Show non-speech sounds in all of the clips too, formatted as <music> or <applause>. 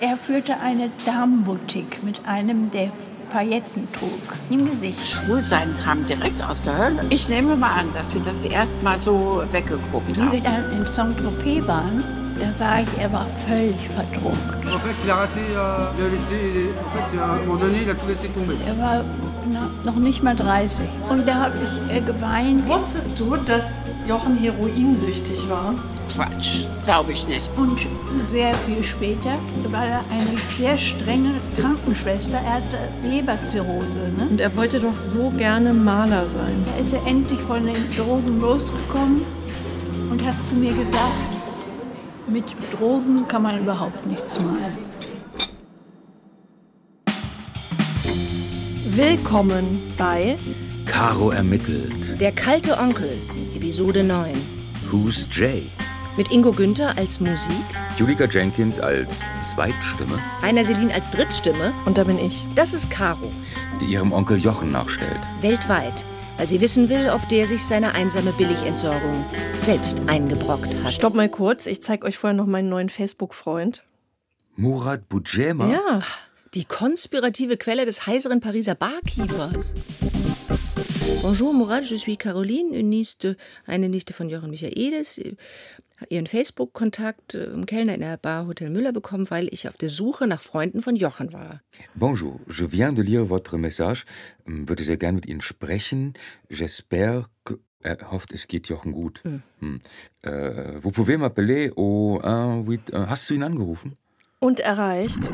Er führte eine Damenboutique mit einem, der Pailletten trug, im Gesicht. Schwulsein kam direkt aus der Hölle. Ich nehme mal an, dass Sie das erst mal so weggeguckt haben. Wie wir dann in Saint-Tropez waren, da sah ich, er war völlig verdrunken. Euh. Er war na, noch nicht mal 30. Und da habe ich äh, geweint. Wusstest du, dass Jochen heroinsüchtig war? Quatsch, glaube ich nicht. Und sehr viel später war er eine sehr strenge Krankenschwester. Er hatte Leberzirrhose. Ne? Und er wollte doch so gerne Maler sein. Da ist er endlich von den Drogen losgekommen und hat zu mir gesagt, mit Drogen kann man überhaupt nichts malen. Willkommen bei Caro ermittelt. Der kalte Onkel, Episode 9. Who's Jay? Mit Ingo Günther als Musik. Julika Jenkins als Zweitstimme. Einer Selin als Drittstimme. Und da bin ich. Das ist Caro. Die ihrem Onkel Jochen nachstellt. Weltweit weil sie wissen will, ob der sich seine einsame Billigentsorgung selbst eingebrockt hat. Stopp mal kurz, ich zeige euch vorher noch meinen neuen Facebook-Freund. Murat Boudjema? Ja. Die konspirative Quelle des heiseren Pariser Barkeepers. Bonjour Murat, je suis Caroline, une Nichte, eine Nichte von Jochen Michaelis ihren Facebook-Kontakt äh, im Kellner in der Bar Hotel Müller bekommen, weil ich auf der Suche nach Freunden von Jochen war. Bonjour, je viens de lire votre message. Ähm, würde sehr gern mit Ihnen sprechen. J'espère que er hofft, es geht Jochen gut. Mhm. Hm. Äh, vous pouvez m'appeler au 1, äh, Hast du ihn angerufen? Und erreicht.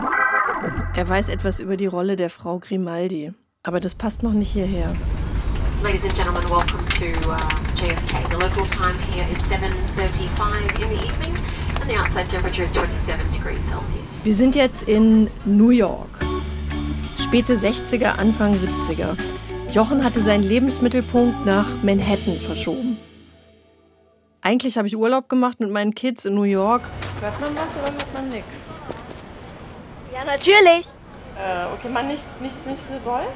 Er weiß etwas über die Rolle der Frau Grimaldi. Aber das passt noch nicht hierher. Ladies and gentlemen, welcome to uh, JFK. The local time here is 7.35 in the evening and the outside temperature is 27 degrees Celsius. Wir sind jetzt in New York. Späte 60er, Anfang 70er. Jochen hatte seinen Lebensmittelpunkt nach Manhattan verschoben. Eigentlich habe ich Urlaub gemacht mit meinen Kids in New York. Hört man was oder hört man nichts? Ja, natürlich. Äh, okay, man nicht, nicht, nicht so doll?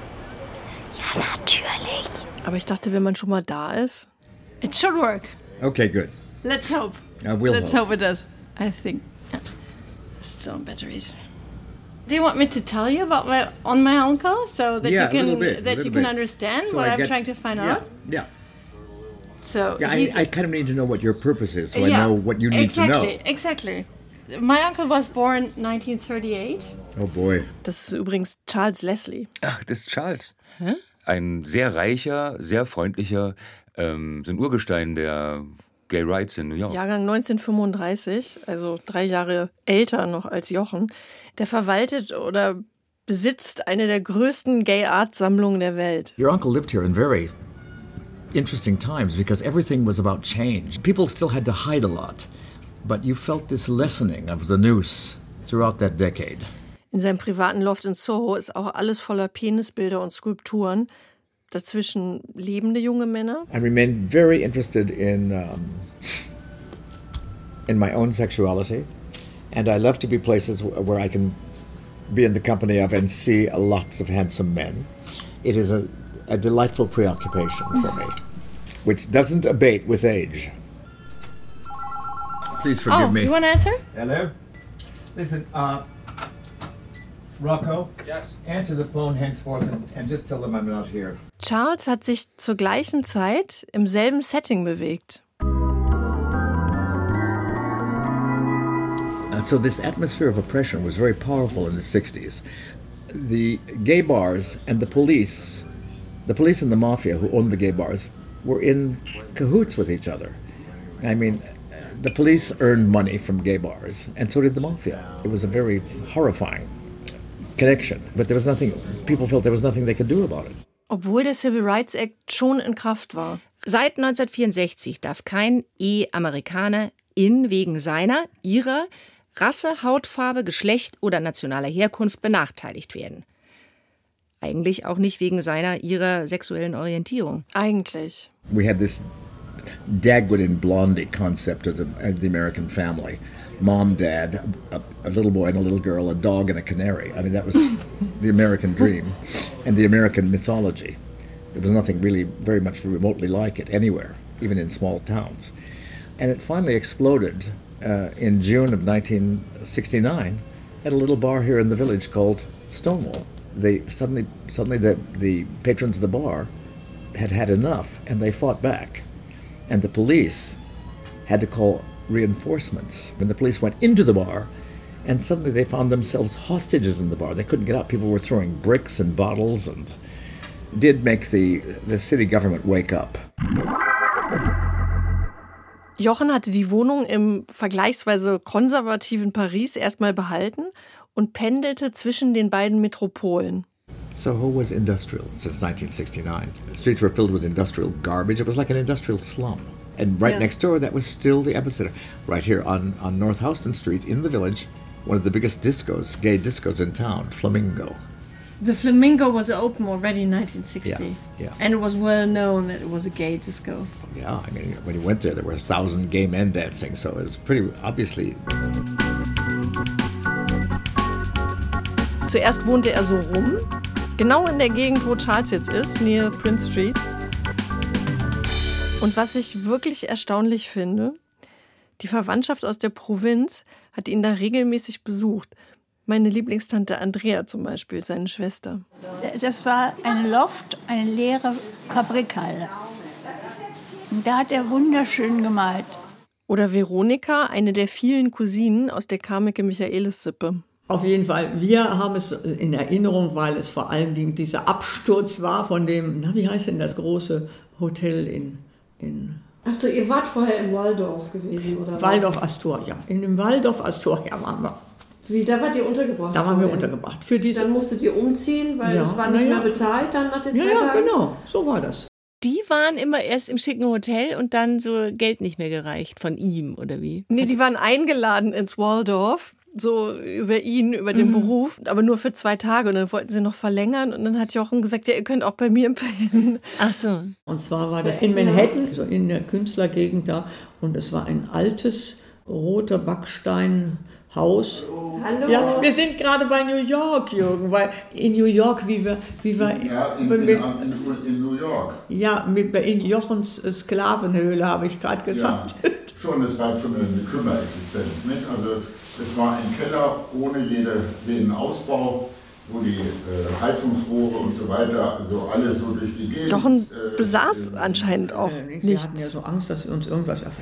Ja, natürlich. Aber ich dachte, wenn man schon mal da ist. It should work. Okay, good. Let's hope. I will Let's hope. hope it does. I think. Yeah. Still on batteries. Do you want me to tell you about my on my uncle so that Yeah, you can bit, that you little can bit. understand So what I I'm get- trying to find yeah, out? Yeah. So Yeah, I, I kind of need to know what your purpose is so I yeah, know what you need exactly, to know. Exactly. My uncle was born 1938. Oh boy. Das ist übrigens Charles Leslie. Ach, das ist Charles. Ein sehr reicher, sehr freundlicher, ähm, so ein Urgestein der Gay Rights in New York. Jahrgang 1935, also drei Jahre älter noch als Jochen. Der verwaltet oder besitzt eine der größten Gay Art Sammlungen der Welt. Your uncle lived here in very interesting times because everything was about change. People still had to hide a lot, but you felt this lessening of the noose throughout that decade. In seinem privaten Loft in Soho ist auch alles voller Penisbilder und Skulpturen. Dazwischen lebende junge Männer. I remained very interested in um, in my own sexuality, and I love to be places where I can be in the company of and see lots of handsome men. It is a, a delightful preoccupation for me, which doesn't abate with age. Please forgive oh, me. you want to answer? Hello. Listen, uh, Rocco. Yes. Answer the phone henceforth and, and just tell them I'm not here. Charles hat sich zur gleichen Zeit im selben Setting bewegt. Uh, so this atmosphere of oppression was very powerful in the 60s. The gay bars and the police, the police and the mafia who owned the gay bars, were in cahoots with each other. I mean, the police earned money from gay bars, and so did the mafia. It was a very horrifying connection, but there was nothing, people felt there was nothing they could do about it. Obwohl der Civil Rights Act schon in Kraft war. Seit 1964 darf kein E-Amerikaner in wegen seiner, ihrer Rasse, Hautfarbe, Geschlecht oder nationaler Herkunft benachteiligt werden. Eigentlich auch nicht wegen seiner, ihrer sexuellen Orientierung. Eigentlich. we had this Dagwood and Blondie concept of the, of the American family. Mom, dad, a, a little boy and a little girl, a dog and a canary. I mean, that was <laughs> the American dream and the American mythology. There was nothing really very much remotely like it anywhere, even in small towns. And it finally exploded uh, in June of 1969 at a little bar here in the village called Stonewall. They suddenly, suddenly the, the patrons of the bar had had enough and they fought back. And the police had to call reinforcements. When the police went into the bar, and suddenly they found themselves hostages in the bar. They couldn't get out. People were throwing bricks and bottles and did make the, the city government wake up. Jochen hatte die Wohnung im vergleichsweise konservativen Paris erstmal behalten und pendelte zwischen den beiden Metropolen. Soho was industrial since 1969. The streets were filled with industrial garbage. It was like an industrial slum. And right Yeah. next door, that was still the epicenter. Right here on, on North Houston Street in the village, one of the biggest discos, gay discos in town, Flamingo. The Flamingo was open already in 1960. Yeah, yeah. And it was well known that it was a gay disco. Yeah, I mean, when you went there, there were a thousand gay men dancing, so it was pretty obviously. Zuerst wohnte er so rum, genau in der Gegend, wo Charles jetzt ist, near Prince Street. Und was ich wirklich erstaunlich finde, die Verwandtschaft aus der Provinz hat ihn da regelmäßig besucht. Meine Lieblingstante Andrea zum Beispiel, seine Schwester. Das war ein Loft, eine leere Fabrikhalle. Und da hat er wunderschön gemalt. Oder Veronika, eine der vielen Cousinen aus der Karmike Michaelis-Sippe. Auf jeden Fall, wir haben es in Erinnerung, weil es vor allen Dingen dieser Absturz war von dem, na, wie heißt denn das große Hotel in, in Achso, ihr wart vorher in Waldorf gewesen, oder? was? Waldorf Astoria. In dem Waldorf Astoria waren wir. Wie, da wart ihr untergebracht? Da waren wir untergebracht. Für diese, Dann musstet ihr umziehen, weil Ja, es war nicht ja. mehr bezahlt dann nach den ja, zwei ja, Tagen? genau, so war das. Die waren immer erst im schicken Hotel und dann so Geld nicht mehr gereicht von ihm, oder wie? Nee, die waren eingeladen ins Waldorf, so über ihn, über den Beruf, aber nur für zwei Tage. Und dann wollten sie noch verlängern. Und dann hat Jochen gesagt, ja, ihr könnt auch bei mir pennen. Ach so. Und zwar war das in Manhattan, so in der Künstlergegend da. Und es war ein altes, roter Backsteinhaus. Hallo? Ja, wir sind gerade bei New York, Jürgen, weil in New York, wie wir, wie wir Ja, in, mit, in, in, New York. ja, mit, in Jochens Sklavenhöhle, habe ich gerade Ja, gesagt. schon, es war schon eine Kümmerexistenz. Nicht? Also es war ein Keller ohne jede, jeden Ausbau, wo die äh, Heizungsrohre und so weiter, also alles so durch die Gegend. Jochen äh, besaß anscheinend auch Äh, Wir hatten ja nichts. so Angst, dass uns irgendwas. aber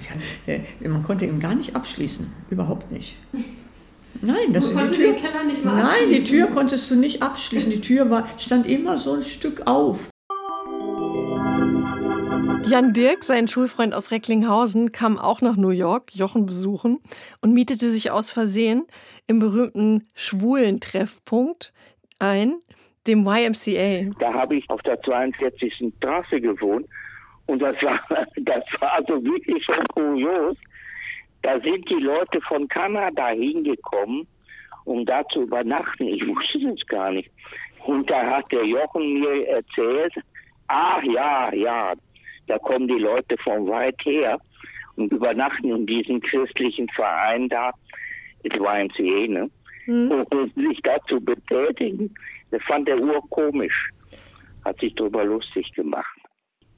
ja, der- Man konnte ihn gar nicht abschließen. Überhaupt nicht. Nein, das Du die konntest Tür, den Keller nicht mal Nein, die? Tür konntest du nicht abschließen. Die Tür war, stand immer so ein Stück auf. Jan Dirk, sein Schulfreund aus Recklinghausen, kam auch nach New York, Jochen besuchen und mietete sich aus Versehen im berühmten schwulen Treffpunkt ein, dem YMCA. Da habe ich auf der 42. Straße gewohnt und das war, <laughs> das war also wirklich schon kurios. Da sind die Leute von Kanada hingekommen, um da zu übernachten. Ich <laughs> wusste das gar nicht. Und da hat der Jochen mir erzählt, ach ja, ja, da kommen die Leute von weit her und übernachten in diesem christlichen Verein da, das YMCA, ne? Und sich dazu betätigen. Das fand der urkomisch. Hat sich darüber lustig gemacht.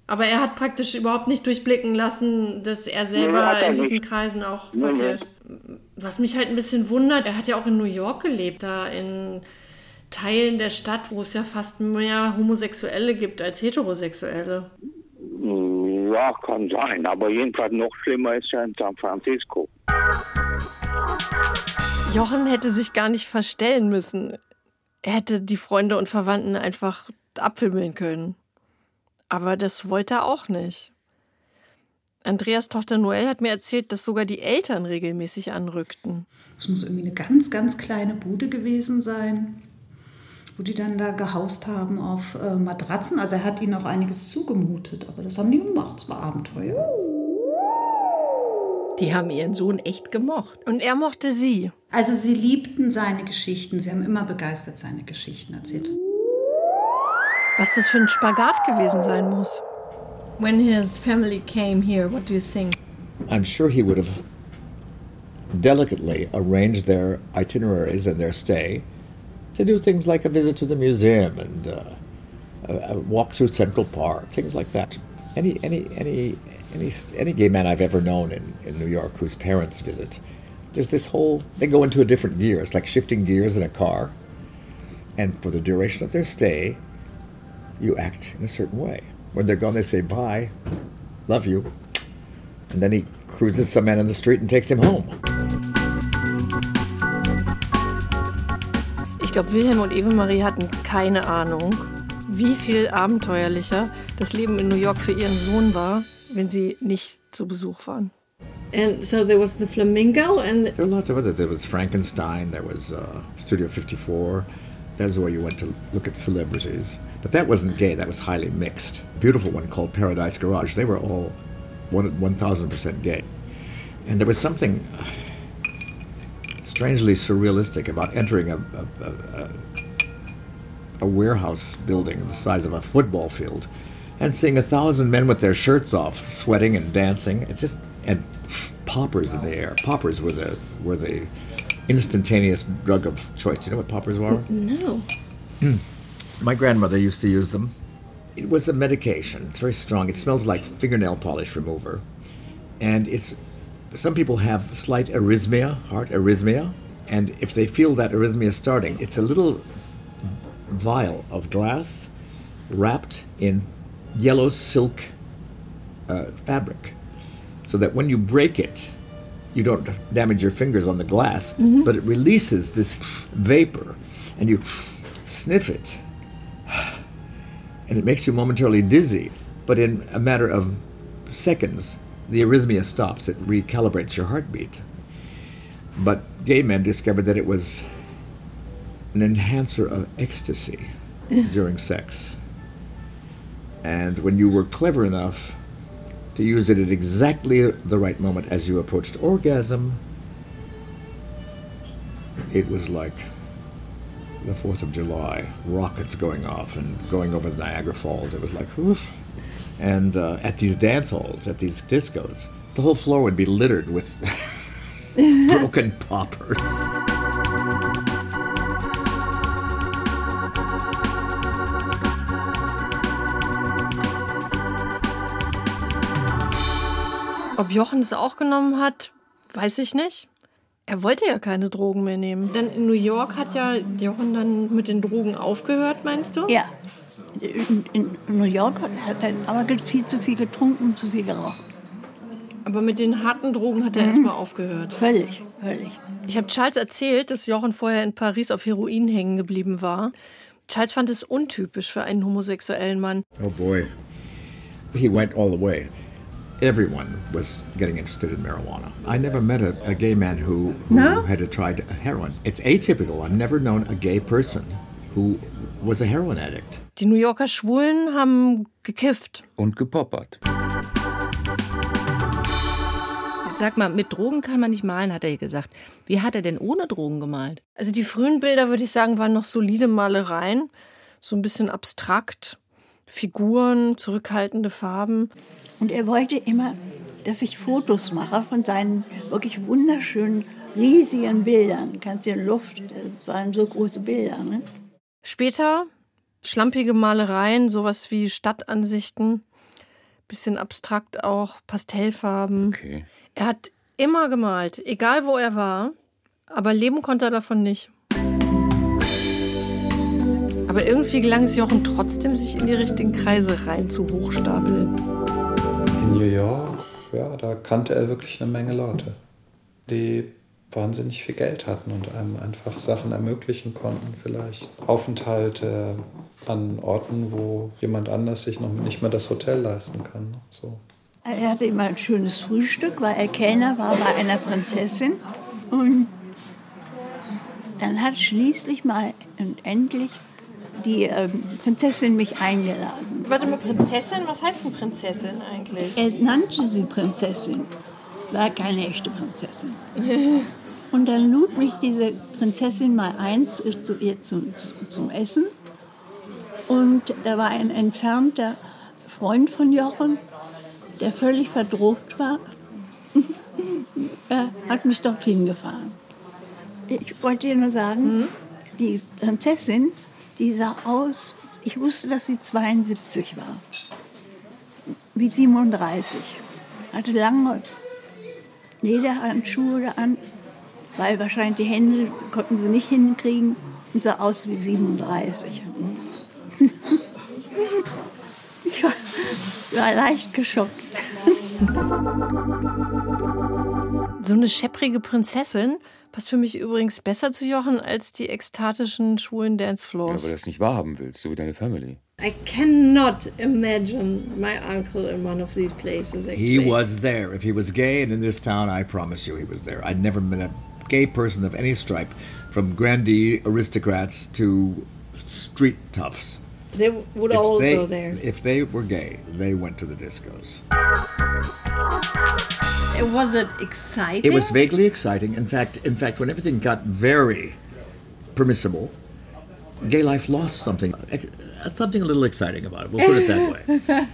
Aber er hat praktisch überhaupt nicht durchblicken lassen, dass er Nee, selber hat er in diesen nicht. Kreisen auch Nee, verkehrt. Was mich halt ein bisschen wundert, er hat ja auch in New York gelebt, da in Teilen der Stadt, wo es ja fast mehr Homosexuelle gibt als Heterosexuelle. Ja, kann sein. Aber jedenfalls noch schlimmer ist ja in San Francisco. Jochen hätte sich gar nicht verstellen müssen. Er hätte die Freunde und Verwandten einfach abwimmeln können. Aber das wollte er auch nicht. Andreas Tochter Noel hat mir erzählt, dass sogar die Eltern regelmäßig anrückten. Es muss irgendwie eine ganz, ganz kleine Bude gewesen sein, wo die dann da gehaust haben auf äh, Matratzen. Also er hat ihnen auch einiges zugemutet, aber das haben die gemacht. Es war Abenteuer. Die haben ihren Sohn echt gemocht. Und er mochte sie. Also sie liebten seine Geschichten. Sie haben immer begeistert seine Geschichten erzählt. Was das für ein Spagat gewesen sein muss. When his family came here, what do you think? I'm sure he would have delicately arranged their itineraries and their stay to do things like a visit to the museum and uh, a, a walk through Central Park, things like that. Any any any any any gay man I've ever known in, in New York whose parents visit there's this whole, they go into a different gear. It's like shifting gears in a car. And for the duration of their stay, you act in a certain way. When they're gone, they say, bye, love you. And then he cruises some man in the street and takes him home. Glaube, Wilhelm und Eva-Marie hatten keine Ahnung, wie viel abenteuerlicher das Leben in New York für ihren Sohn war, wenn sie nicht zu Besuch waren. And so there was the Flamingo and There were lots of other. There was Frankenstein. There was uh, Studio 54. That was where you went to look at celebrities. But that wasn't gay. That was highly mixed. A beautiful one called Paradise Garage. They were all one thousand percent gay. And there was something uh, strangely surrealistic about entering a, a, a, a warehouse building the size of a football field and seeing a thousand men with their shirts off, sweating and dancing. It's just and poppers in the air. Poppers were the were the instantaneous drug of choice. Do you know what poppers were? No. Hmm. My grandmother used to use them. It was a medication. It's very strong. It smells like fingernail polish remover, and it's some people have slight arrhythmia, heart arrhythmia, and if they feel that arrhythmia starting, it's a little vial of glass wrapped in yellow silk uh, fabric so that when you break it, you don't damage your fingers on the glass, Mhm. but it releases this vapor and you sniff it. And it makes you momentarily dizzy, but in a matter of seconds, the arrhythmia stops. It recalibrates your heartbeat. But gay men discovered that it was an enhancer of ecstasy <laughs> during sex. And when you were clever enough to use it at exactly the right moment as you approached orgasm, it was like the 4th of July, rockets going off and going over the Niagara Falls. It was like, woof. And uh, at these dance halls, at these discos, the whole floor would be littered with <laughs> broken poppers. Ob Jochen es auch genommen hat, weiß ich nicht. Er wollte ja keine Drogen mehr nehmen. Denn in New York hat ja Jochen dann mit den Drogen aufgehört, meinst du? Ja. In, in New York hat er aber viel zu viel getrunken und zu viel geraucht. Aber mit den harten Drogen hat er Mhm. erstmal aufgehört. Völlig, völlig. Ich habe Charles erzählt, dass Jochen vorher in Paris auf Heroin hängen geblieben war. Charles fand es untypisch für einen homosexuellen Mann. Oh boy. He went all the way. Everyone was getting interested in marijuana. I never met a, a gay man who, who No? had tried heroin. It's atypical. I've never known a gay person who was a heroin addict. Die New Yorker Schwulen haben gekifft. Und gepoppert. Sag mal, mit Drogen kann man nicht malen, hat er gesagt. Wie hat er denn ohne Drogen gemalt? Also die frühen Bilder, würde ich sagen, waren noch solide Malereien. So ein bisschen abstrakt. Figuren, zurückhaltende Farben. Und er wollte immer, dass ich Fotos mache von seinen wirklich wunderschönen, riesigen Bildern. Kannst du in Luft, das waren so große Bilder. Ne? Später schlampige Malereien, sowas wie Stadtansichten, bisschen abstrakt auch, Pastellfarben. Okay. Er hat immer gemalt, egal wo er war, aber leben konnte er davon nicht. Aber irgendwie gelang es Jochen trotzdem, sich in die richtigen Kreise rein zu hochstapeln. In New York, ja, da kannte er wirklich eine Menge Leute, die wahnsinnig viel Geld hatten und einem einfach Sachen ermöglichen konnten. Vielleicht Aufenthalte an Orten, wo jemand anders sich noch nicht mehr das Hotel leisten kann. So. Er hatte immer ein schönes Frühstück, weil er Kellner war bei einer Prinzessin. Und dann hat schließlich mal und endlich die ähm, Prinzessin mich eingeladen. Warte mal, Prinzessin? Was heißt denn Prinzessin eigentlich? Er nannte sie Prinzessin, war keine echte Prinzessin. <laughs> Und dann lud mich diese Prinzessin mal ein zu, zu ihr zum, zum Essen. Und da war ein entfernter Freund von Jochen, der völlig verdrogt war. <laughs> er hat mich dorthin gefahren. Ich wollte dir nur sagen, die Prinzessin, die sah aus, ich wusste, dass sie 72 war, wie 37. Hatte lange Lederhandschuhe an weil wahrscheinlich die Hände konnten sie nicht hinkriegen und sah aus wie 37. <laughs> Ich war, war leicht geschockt. So eine schepprige Prinzessin passt für mich übrigens besser zu Jochen als die ekstatischen schwulen Ja, Dancefloors. weil du das nicht wahrhaben willst, so wie deine Family. I cannot imagine my uncle in one of these places. He Actually. was there. If he was gay and in this town, I promise you he was there. I'd never met a gay person of any stripe, from grandee aristocrats to street toughs. They would all they, go there. If they were gay, they went to the discos. It was it exciting? It was vaguely exciting. In fact, in fact, when everything got very permissible, gay life lost something, something a little exciting about it. We'll put it that <laughs> way.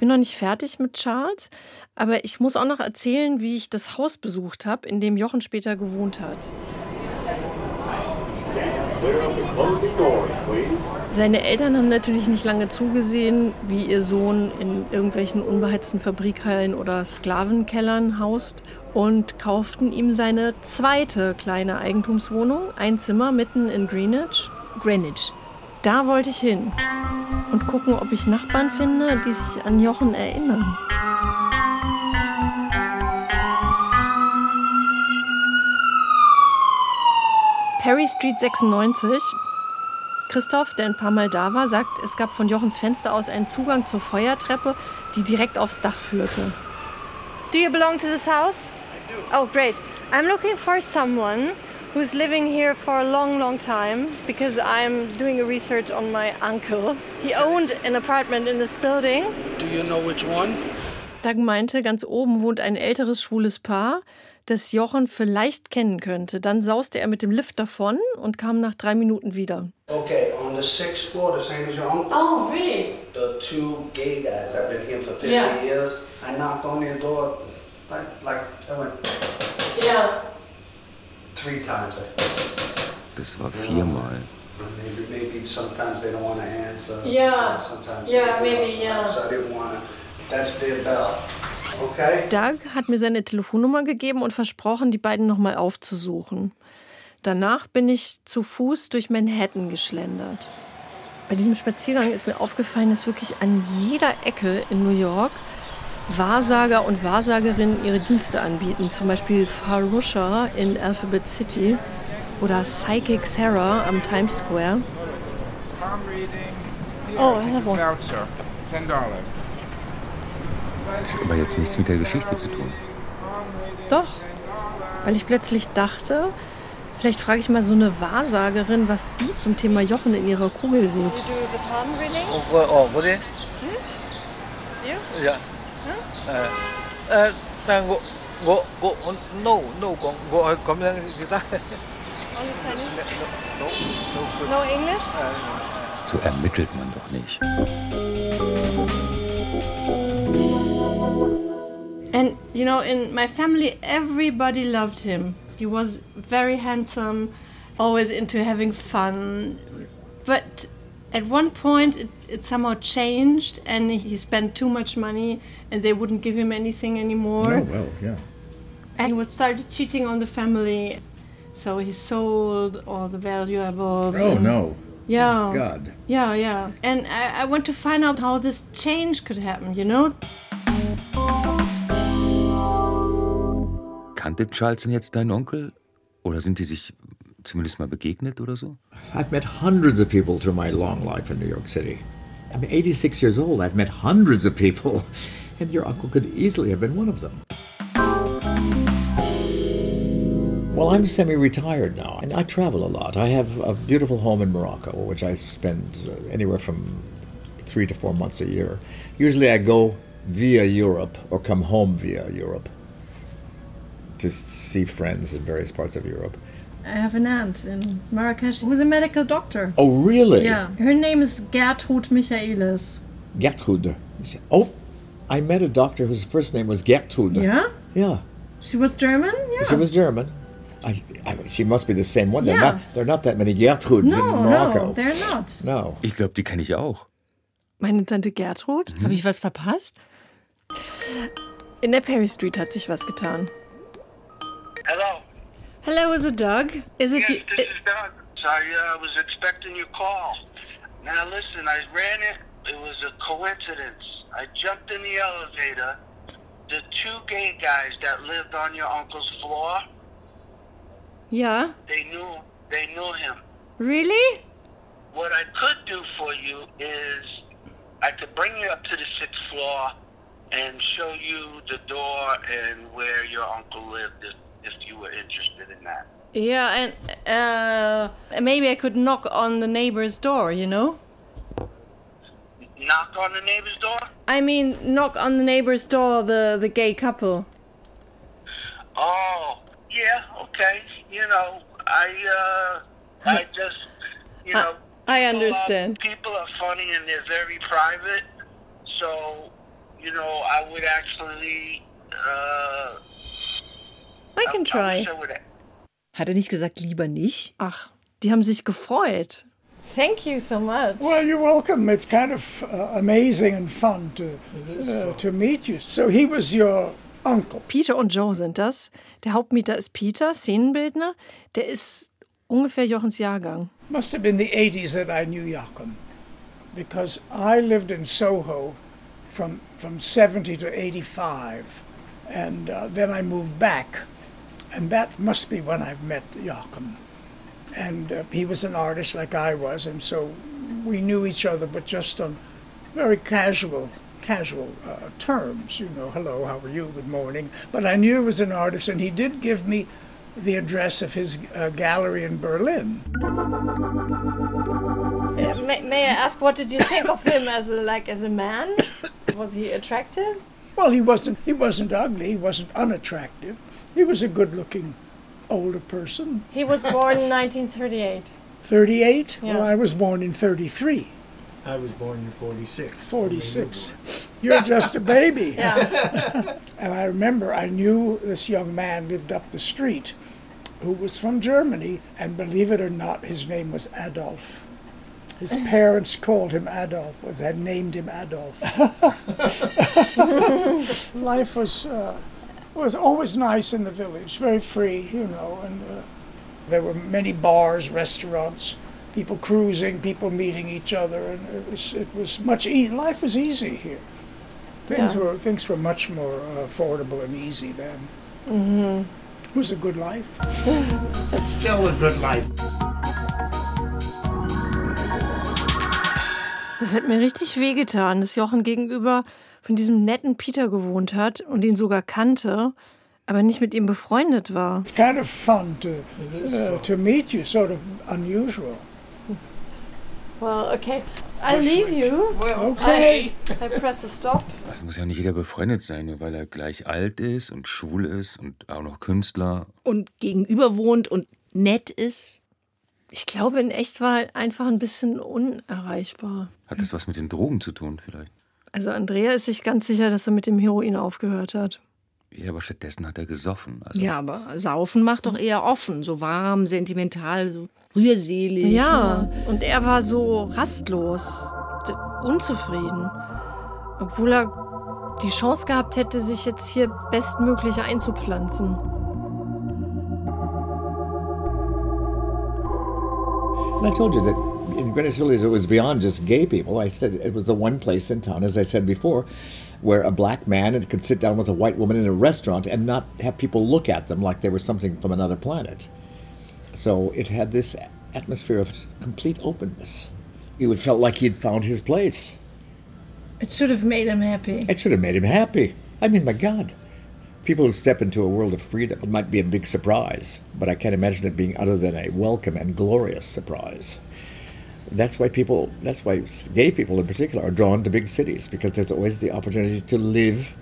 Bin noch nicht fertig mit Charles, aber ich muss auch noch erzählen, wie ich das Haus besucht habe, in dem Jochen später gewohnt hat. Seine Eltern haben natürlich nicht lange zugesehen, wie ihr Sohn in irgendwelchen unbeheizten Fabrikhallen oder Sklavenkellern haust und kauften ihm seine zweite kleine Eigentumswohnung, ein Zimmer mitten in Greenwich. Greenwich. Da wollte ich hin und gucken, ob ich Nachbarn finde, die sich an Jochen erinnern. Perry Street 96. Christoph, der ein paar Mal da war, sagt, es gab von Jochens Fenster aus einen Zugang zur Feuertreppe, die direkt aufs Dach führte. Do you belong to this house? Oh, great. I'm looking for someone who's living here for a long, long time because I'm doing a research on my uncle. He owned an apartment in this building. Do you know which one? Doug meinte, ganz oben wohnt ein älteres schwules Paar, das Jochen vielleicht kennen könnte. Dann sauste er mit dem Lift davon und kam nach drei Minuten wieder. Okay, on the sixth floor, the same as your uncle. Oh, really? The two gay guys. I've been here for 50 Yeah. years. I knocked on their door, like, like I went Yeah. Three times. Das war viermal. Maybe, maybe sometimes they don't want to answer. Yeah. Sometimes Yeah, they maybe, yeah. So I didn't want to. That's their bell. Okay. Doug hat mir seine Telefonnummer gegeben und versprochen, die beiden nochmal aufzusuchen. Danach bin ich zu Fuß durch Manhattan geschlendert. Bei diesem Spaziergang ist mir aufgefallen, dass wirklich an jeder Ecke in New York Wahrsager und Wahrsagerinnen ihre Dienste anbieten. Zum Beispiel Farusha in Alphabet City oder Psychic Sarah am Times Square. Palm readings. Oh, one. voucher. Das hat aber jetzt nichts mit der Geschichte zu tun. Doch, weil ich plötzlich dachte, vielleicht frage ich mal so eine Wahrsagerin, was die zum Thema Jochen in ihrer Kugel sieht. The palm reading? Oh, oh, what is? You? Yeah. Ờ, ờ, à, ngộ, ngộ, ngộ, no, no, ngộ, ngộ, cảm ơn người. Only Chinese? No, no, good. No English? So ermittelt man doch nicht. And you know, in my family, everybody loved him. He was very handsome, always into having fun. But at one point, it, it somehow changed, and he spent too much money, and they wouldn't give him anything anymore. Oh, well, yeah. And he was started cheating on the family. So he sold all the valuables. Oh, no. Yeah. God. Yeah, yeah. And I, I want to find out how this change could happen, you know? Kannte Charles denn jetzt deinen Onkel? Oder sind die sich zumindest mal begegnet oder so? I've met hundreds of people through my long life in New York City. I'm 86 years old. I've met hundreds of people, <laughs> and your uncle could easily have been one of them. Well, I'm semi retired now, and I travel a lot. I have a beautiful home in Morocco, which I spend uh, anywhere from three to four months a year. Usually I go via Europe or come home via Europe to see friends in various parts of Europe. I have an aunt in Marrakesh who's a medical doctor. Oh, really? Yeah. Her name is Gertrud Michaelis. Gertrude. Oh, I met a doctor whose first name was Gertrude. Yeah? Yeah. She was German? Yeah. She was German. I, I, she must be the same one. Yeah. not, there are not that many Gertrudes No, in Morocco. no, they're not. No. Ich glaube, die kenne ich auch. Meine Tante Gertrud? Habe ich was verpasst? In der Perry Street hat sich was getan. Hello. Is it Doug? Is it yes, you? this is Doug. I uh, was expecting your call. Now listen, I ran it. It was a coincidence. I jumped in the elevator. The two gay guys that lived on your uncle's floor, Yeah. they knew they knew him. Really? What I could do for you is I could bring you up to the sixth floor and show you the door and where your uncle lived you were interested in that. Yeah, and uh, maybe I could knock on the neighbor's door. You know. Knock on the neighbor's door? I mean, knock on the neighbor's door. The the gay couple. Oh, yeah, okay. You know, I uh I just you know I are- understand. People are funny and they're very private. So, you know, I would actually uh I can try. Hat er nicht gesagt, lieber nicht? Ach, die haben sich gefreut. Thank you so much. Well, you're welcome. It's kind of uh, amazing and fun to uh, to meet you. So he was your uncle. Peter und Joe sind das. Der Hauptmieter ist Peter, Szenenbildner. Der ist ungefähr Jochens Jahrgang. Must have been the 80s that I knew Joachim, because I lived in Soho from from 70 to 85, and uh, then I moved back, and that must be when I've met Joachim. And uh, he was an artist like I was, and so we knew each other, but just on very casual casual uh, terms. You know, hello, how are you? Good morning. But I knew he was an artist, and he did give me the address of his uh, gallery in Berlin. Uh, may, may I ask, what did you think of him as a like as a man? Was he attractive? Well, he wasn't. He wasn't ugly. He wasn't unattractive. He was a good-looking older person. He was born in 1938. 38. Well, I was born in 33. I was born in 46. 46. You're just a baby. <laughs> Yeah. <laughs> and I remember I knew this young man lived up the street who was from Germany, and believe it or not, his name was Adolf. His <laughs> parents called him Adolf, or had named him Adolf. Life was uh, was always nice in the village, very free, you know, and uh, there were many bars, restaurants, people cruising, people meeting each other, and it was it was much e- life was easy here. Things Yeah. were things were much more uh, affordable and easy then. Mhm. It was a good life. <laughs> It's still a good life. Das hat mir richtig wehgetan, dass Jochen gegenüber von diesem netten Peter gewohnt hat und ihn sogar kannte, aber nicht mit ihm befreundet war. It's kind of fun to uh, to meet you, sort of unusual. Well, okay. I'll leave you. Okay. I, I press the stop. Es muss ja nicht jeder befreundet sein, nur weil er gleich alt ist und schwul ist und auch noch Künstler. Und gegenüber wohnt und nett ist. Ich glaube, in echt war er einfach ein bisschen unerreichbar. Hat das was mit den Drogen zu tun vielleicht? Also Andrea ist sich ganz sicher, dass er mit dem Heroin aufgehört hat. Ja, aber stattdessen hat er gesoffen. Also Ja, aber Saufen macht doch eher offen, so warm, sentimental, so rührselig. Ja, und er war so rastlos, unzufrieden. Obwohl er die Chance gehabt hätte, sich jetzt hier bestmöglich einzupflanzen. And I told you that in Greenwich Village, it was beyond just gay people. I said it was the one place in town, as I said before, where a black man could sit down with a white woman in a restaurant and not have people look at them like they were something from another planet. So it had this atmosphere of complete openness. You felt like he'd found his place. It should have made him happy. It should have made him happy. I mean, my God. People who step into a world of freedom, it might be a big surprise, but I can't imagine it being other than a welcome and glorious surprise. That's why people, that's why gay people in particular are drawn to big cities, because there's always the opportunity to live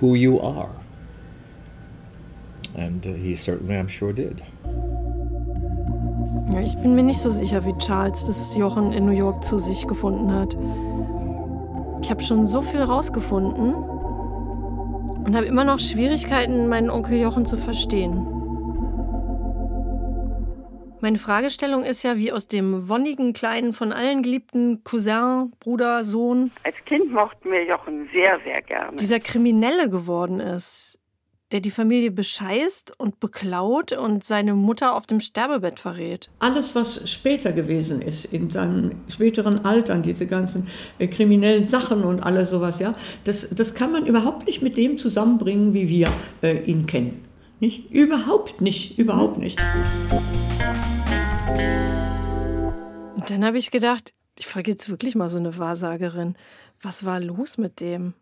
who you are. And uh, he certainly, I'm sure, did. Ja, ich bin mir nicht so sicher wie Charles, dass Jochen in New York zu sich gefunden hat. Ich habe schon so viel rausgefunden und habe immer noch Schwierigkeiten, meinen Onkel Jochen zu verstehen. Meine Fragestellung ist ja, wie aus dem wonnigen, kleinen, von allen geliebten Cousin, Bruder, Sohn. Als Kind mochten wir Jochen sehr, sehr gerne. Dieser Kriminelle geworden ist, der die Familie bescheißt und beklaut und seine Mutter auf dem Sterbebett verrät. Alles, was später gewesen ist, in seinem späteren Altern, diese ganzen äh, kriminellen Sachen und alles sowas, ja, das, das kann man überhaupt nicht mit dem zusammenbringen, wie wir äh, ihn kennen. Nicht? Überhaupt nicht, überhaupt nicht. Und dann habe ich gedacht, ich frage jetzt wirklich mal so eine Wahrsagerin, was war los mit dem?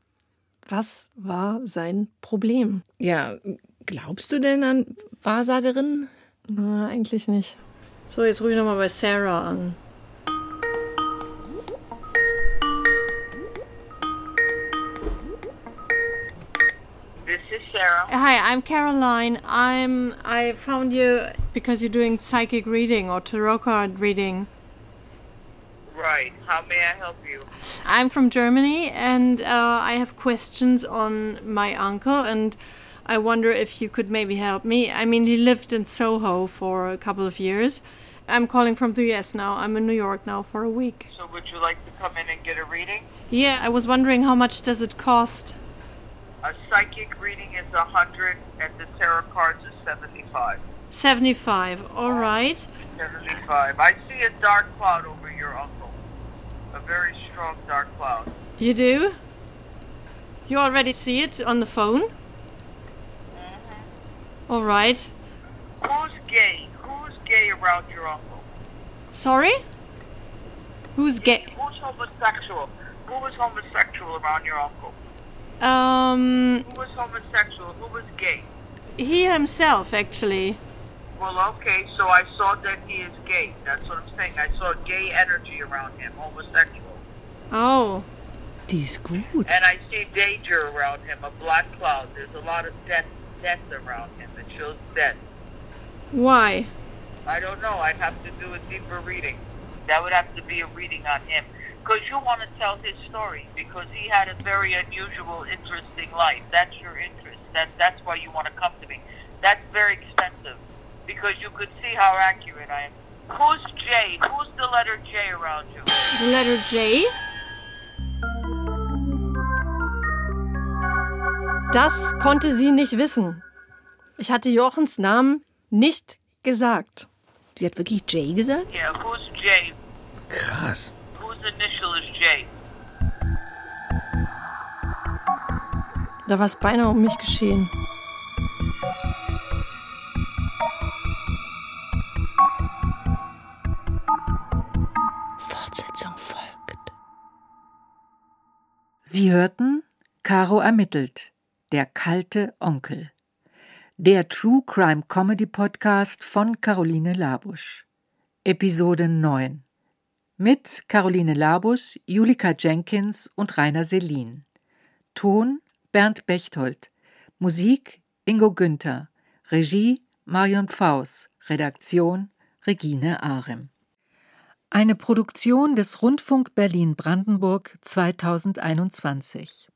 Was war sein Problem? Ja, glaubst du denn an Wahrsagerinnen? Na, eigentlich nicht. So, jetzt rufe ich nochmal bei Sarah an. Sarah. Hi, I'm Caroline. I'm I found you because you're doing psychic reading or tarot card reading. Right. How may I help you? I'm from Germany and uh, I have questions on my uncle and I wonder if you could maybe help me. I mean, he lived in Soho for a couple of years. I'm calling from the US now. I'm in New York now for a week. So would you like to come in and get a reading? Yeah, I was wondering how much does it cost? A psychic reading is a hundred, and the tarot cards is seventy-five. 75. All right. Seventy-five. I see a dark cloud over your uncle. A very strong dark cloud. You do? You already see it on the phone? Mhm. All right. Who's gay? Who's gay around your uncle? Sorry? Who's gay? Who's homosexual? Who is homosexual around your uncle? Um, Who was homosexual? Who was gay? he himself, actually. Well, okay, so I saw that he is gay. That's what I'm saying. I saw gay energy around him, homosexual. Oh. Die ist gut. And I see danger around him, a black cloud. There's a lot of death, death around him. It shows death. Why? I don't know. I'd have to do a deeper reading. That would have to be a reading on him. Because you want to tell his story. Because he had a very unusual, interesting life. That's your interest. That, that's why you want to come to me. That's very expensive. Because you could see how accurate I am. Who's J? Who's the letter J around you? The letter J? Das konnte sie nicht wissen. Ich hatte Jochens Namen nicht gesagt. Sie hat wirklich Jay gesagt? Yeah, who's J? Krass. Initial is J? Da war es beinahe um mich geschehen. Fortsetzung folgt. Sie hörten Caro ermittelt, der kalte Onkel. Der True Crime Comedy Podcast von Caroline Labusch. Episode 9. Mit Caroline Labusch, Julika Jenkins und Rainer Selin. Ton Bernd Bechtold. Musik Ingo Günther. Regie Marion Pfaus. Redaktion Regine Arem. Eine Produktion des Rundfunk Berlin Brandenburg 2021.